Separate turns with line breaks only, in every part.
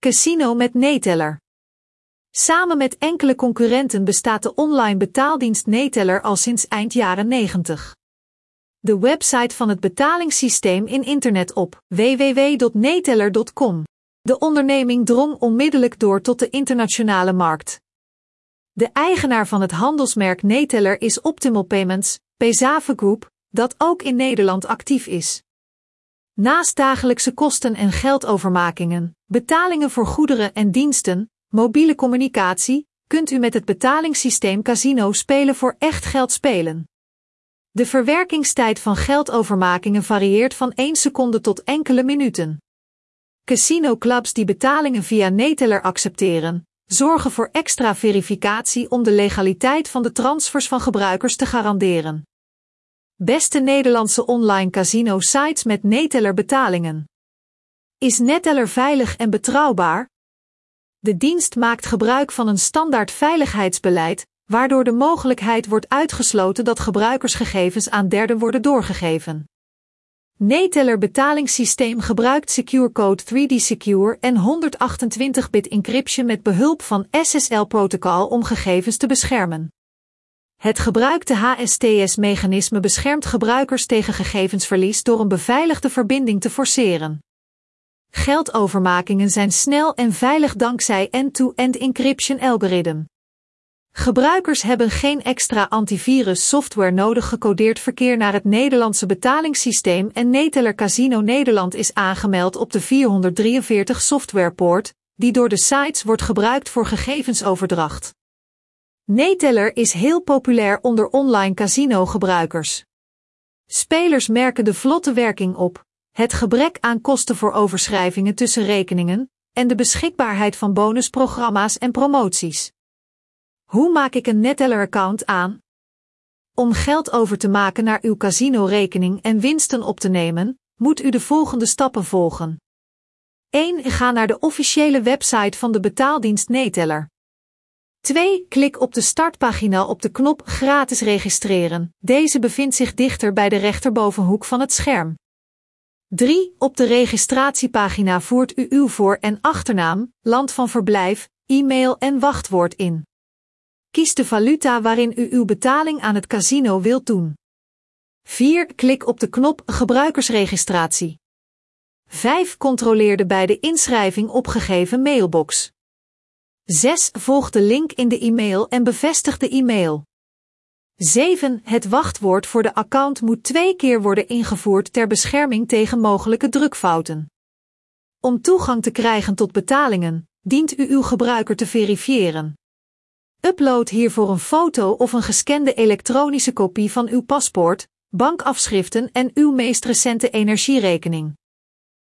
Casino met Neteller. Samen met enkele concurrenten bestaat de online betaaldienst Neteller al sinds eind jaren 90. De website van het betalingssysteem in internet op www.neteller.com. De onderneming drong onmiddellijk door tot de internationale markt. De eigenaar van het handelsmerk Neteller is Optimal Payments, Pesave Group, dat ook in Nederland actief is. Naast dagelijkse kosten en geldovermakingen, betalingen voor goederen en diensten, mobiele communicatie, kunt u met het betalingssysteem Casino spelen voor echt geld spelen. De verwerkingstijd van geldovermakingen varieert van 1 seconde tot enkele minuten. Casino-clubs die betalingen via Neteller accepteren, zorgen voor extra verificatie om de legaliteit van de transfers van gebruikers te garanderen. Beste Nederlandse online casino-sites met Neteller betalingen. Is Neteller veilig en betrouwbaar? De dienst maakt gebruik van een standaard veiligheidsbeleid, waardoor de mogelijkheid wordt uitgesloten dat gebruikersgegevens aan derden worden doorgegeven. Neteller betalingssysteem gebruikt Secure Code 3D Secure en 128-bit encryption met behulp van SSL-protocol om gegevens te beschermen. Het gebruikte HSTS-mechanisme beschermt gebruikers tegen gegevensverlies door een beveiligde verbinding te forceren. Geldovermakingen zijn snel en veilig dankzij end-to-end encryption algoritme. Gebruikers hebben geen extra antivirus software nodig gecodeerd verkeer naar het Nederlandse betalingssysteem en Neteller Casino Nederland is aangemeld op de 443 softwarepoort, die door de sites wordt gebruikt voor gegevensoverdracht. Neteller is heel populair onder online casino gebruikers. Spelers merken de vlotte werking op, het gebrek aan kosten voor overschrijvingen tussen rekeningen en de beschikbaarheid van bonusprogramma's en promoties. Hoe maak ik een Neteller-account aan? Om geld over te maken naar uw casino-rekening en winsten op te nemen, moet u de volgende stappen volgen. 1. Ga naar de officiële website van de betaaldienst Neteller. 2. Klik op de startpagina op de knop Gratis registreren. Deze bevindt zich dichter bij de rechterbovenhoek van het scherm. 3. Op de registratiepagina voert u uw voor- en achternaam, land van verblijf, e-mail en wachtwoord in. Kies de valuta waarin u uw betaling aan het casino wilt doen. 4. Klik op de knop Gebruikersregistratie. 5. Controleer de bij de inschrijving opgegeven mailbox. 6. Volg de link in de e-mail en bevestig de e-mail. 7. Het wachtwoord voor de account moet twee keer worden ingevoerd ter bescherming tegen mogelijke drukfouten. Om toegang te krijgen tot betalingen, dient u uw gebruiker te verifiëren. Upload hiervoor een foto of een gescande elektronische kopie van uw paspoort, bankafschriften en uw meest recente energierekening.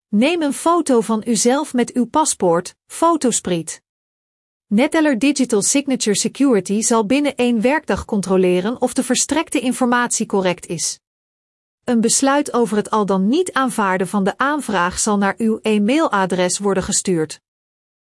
Neem een foto van uzelf met uw paspoort, fotospriet. Neteller Digital Signature Security zal binnen één werkdag controleren of de verstrekte informatie correct is. Een besluit over het al dan niet aanvaarden van de aanvraag zal naar uw e-mailadres worden gestuurd.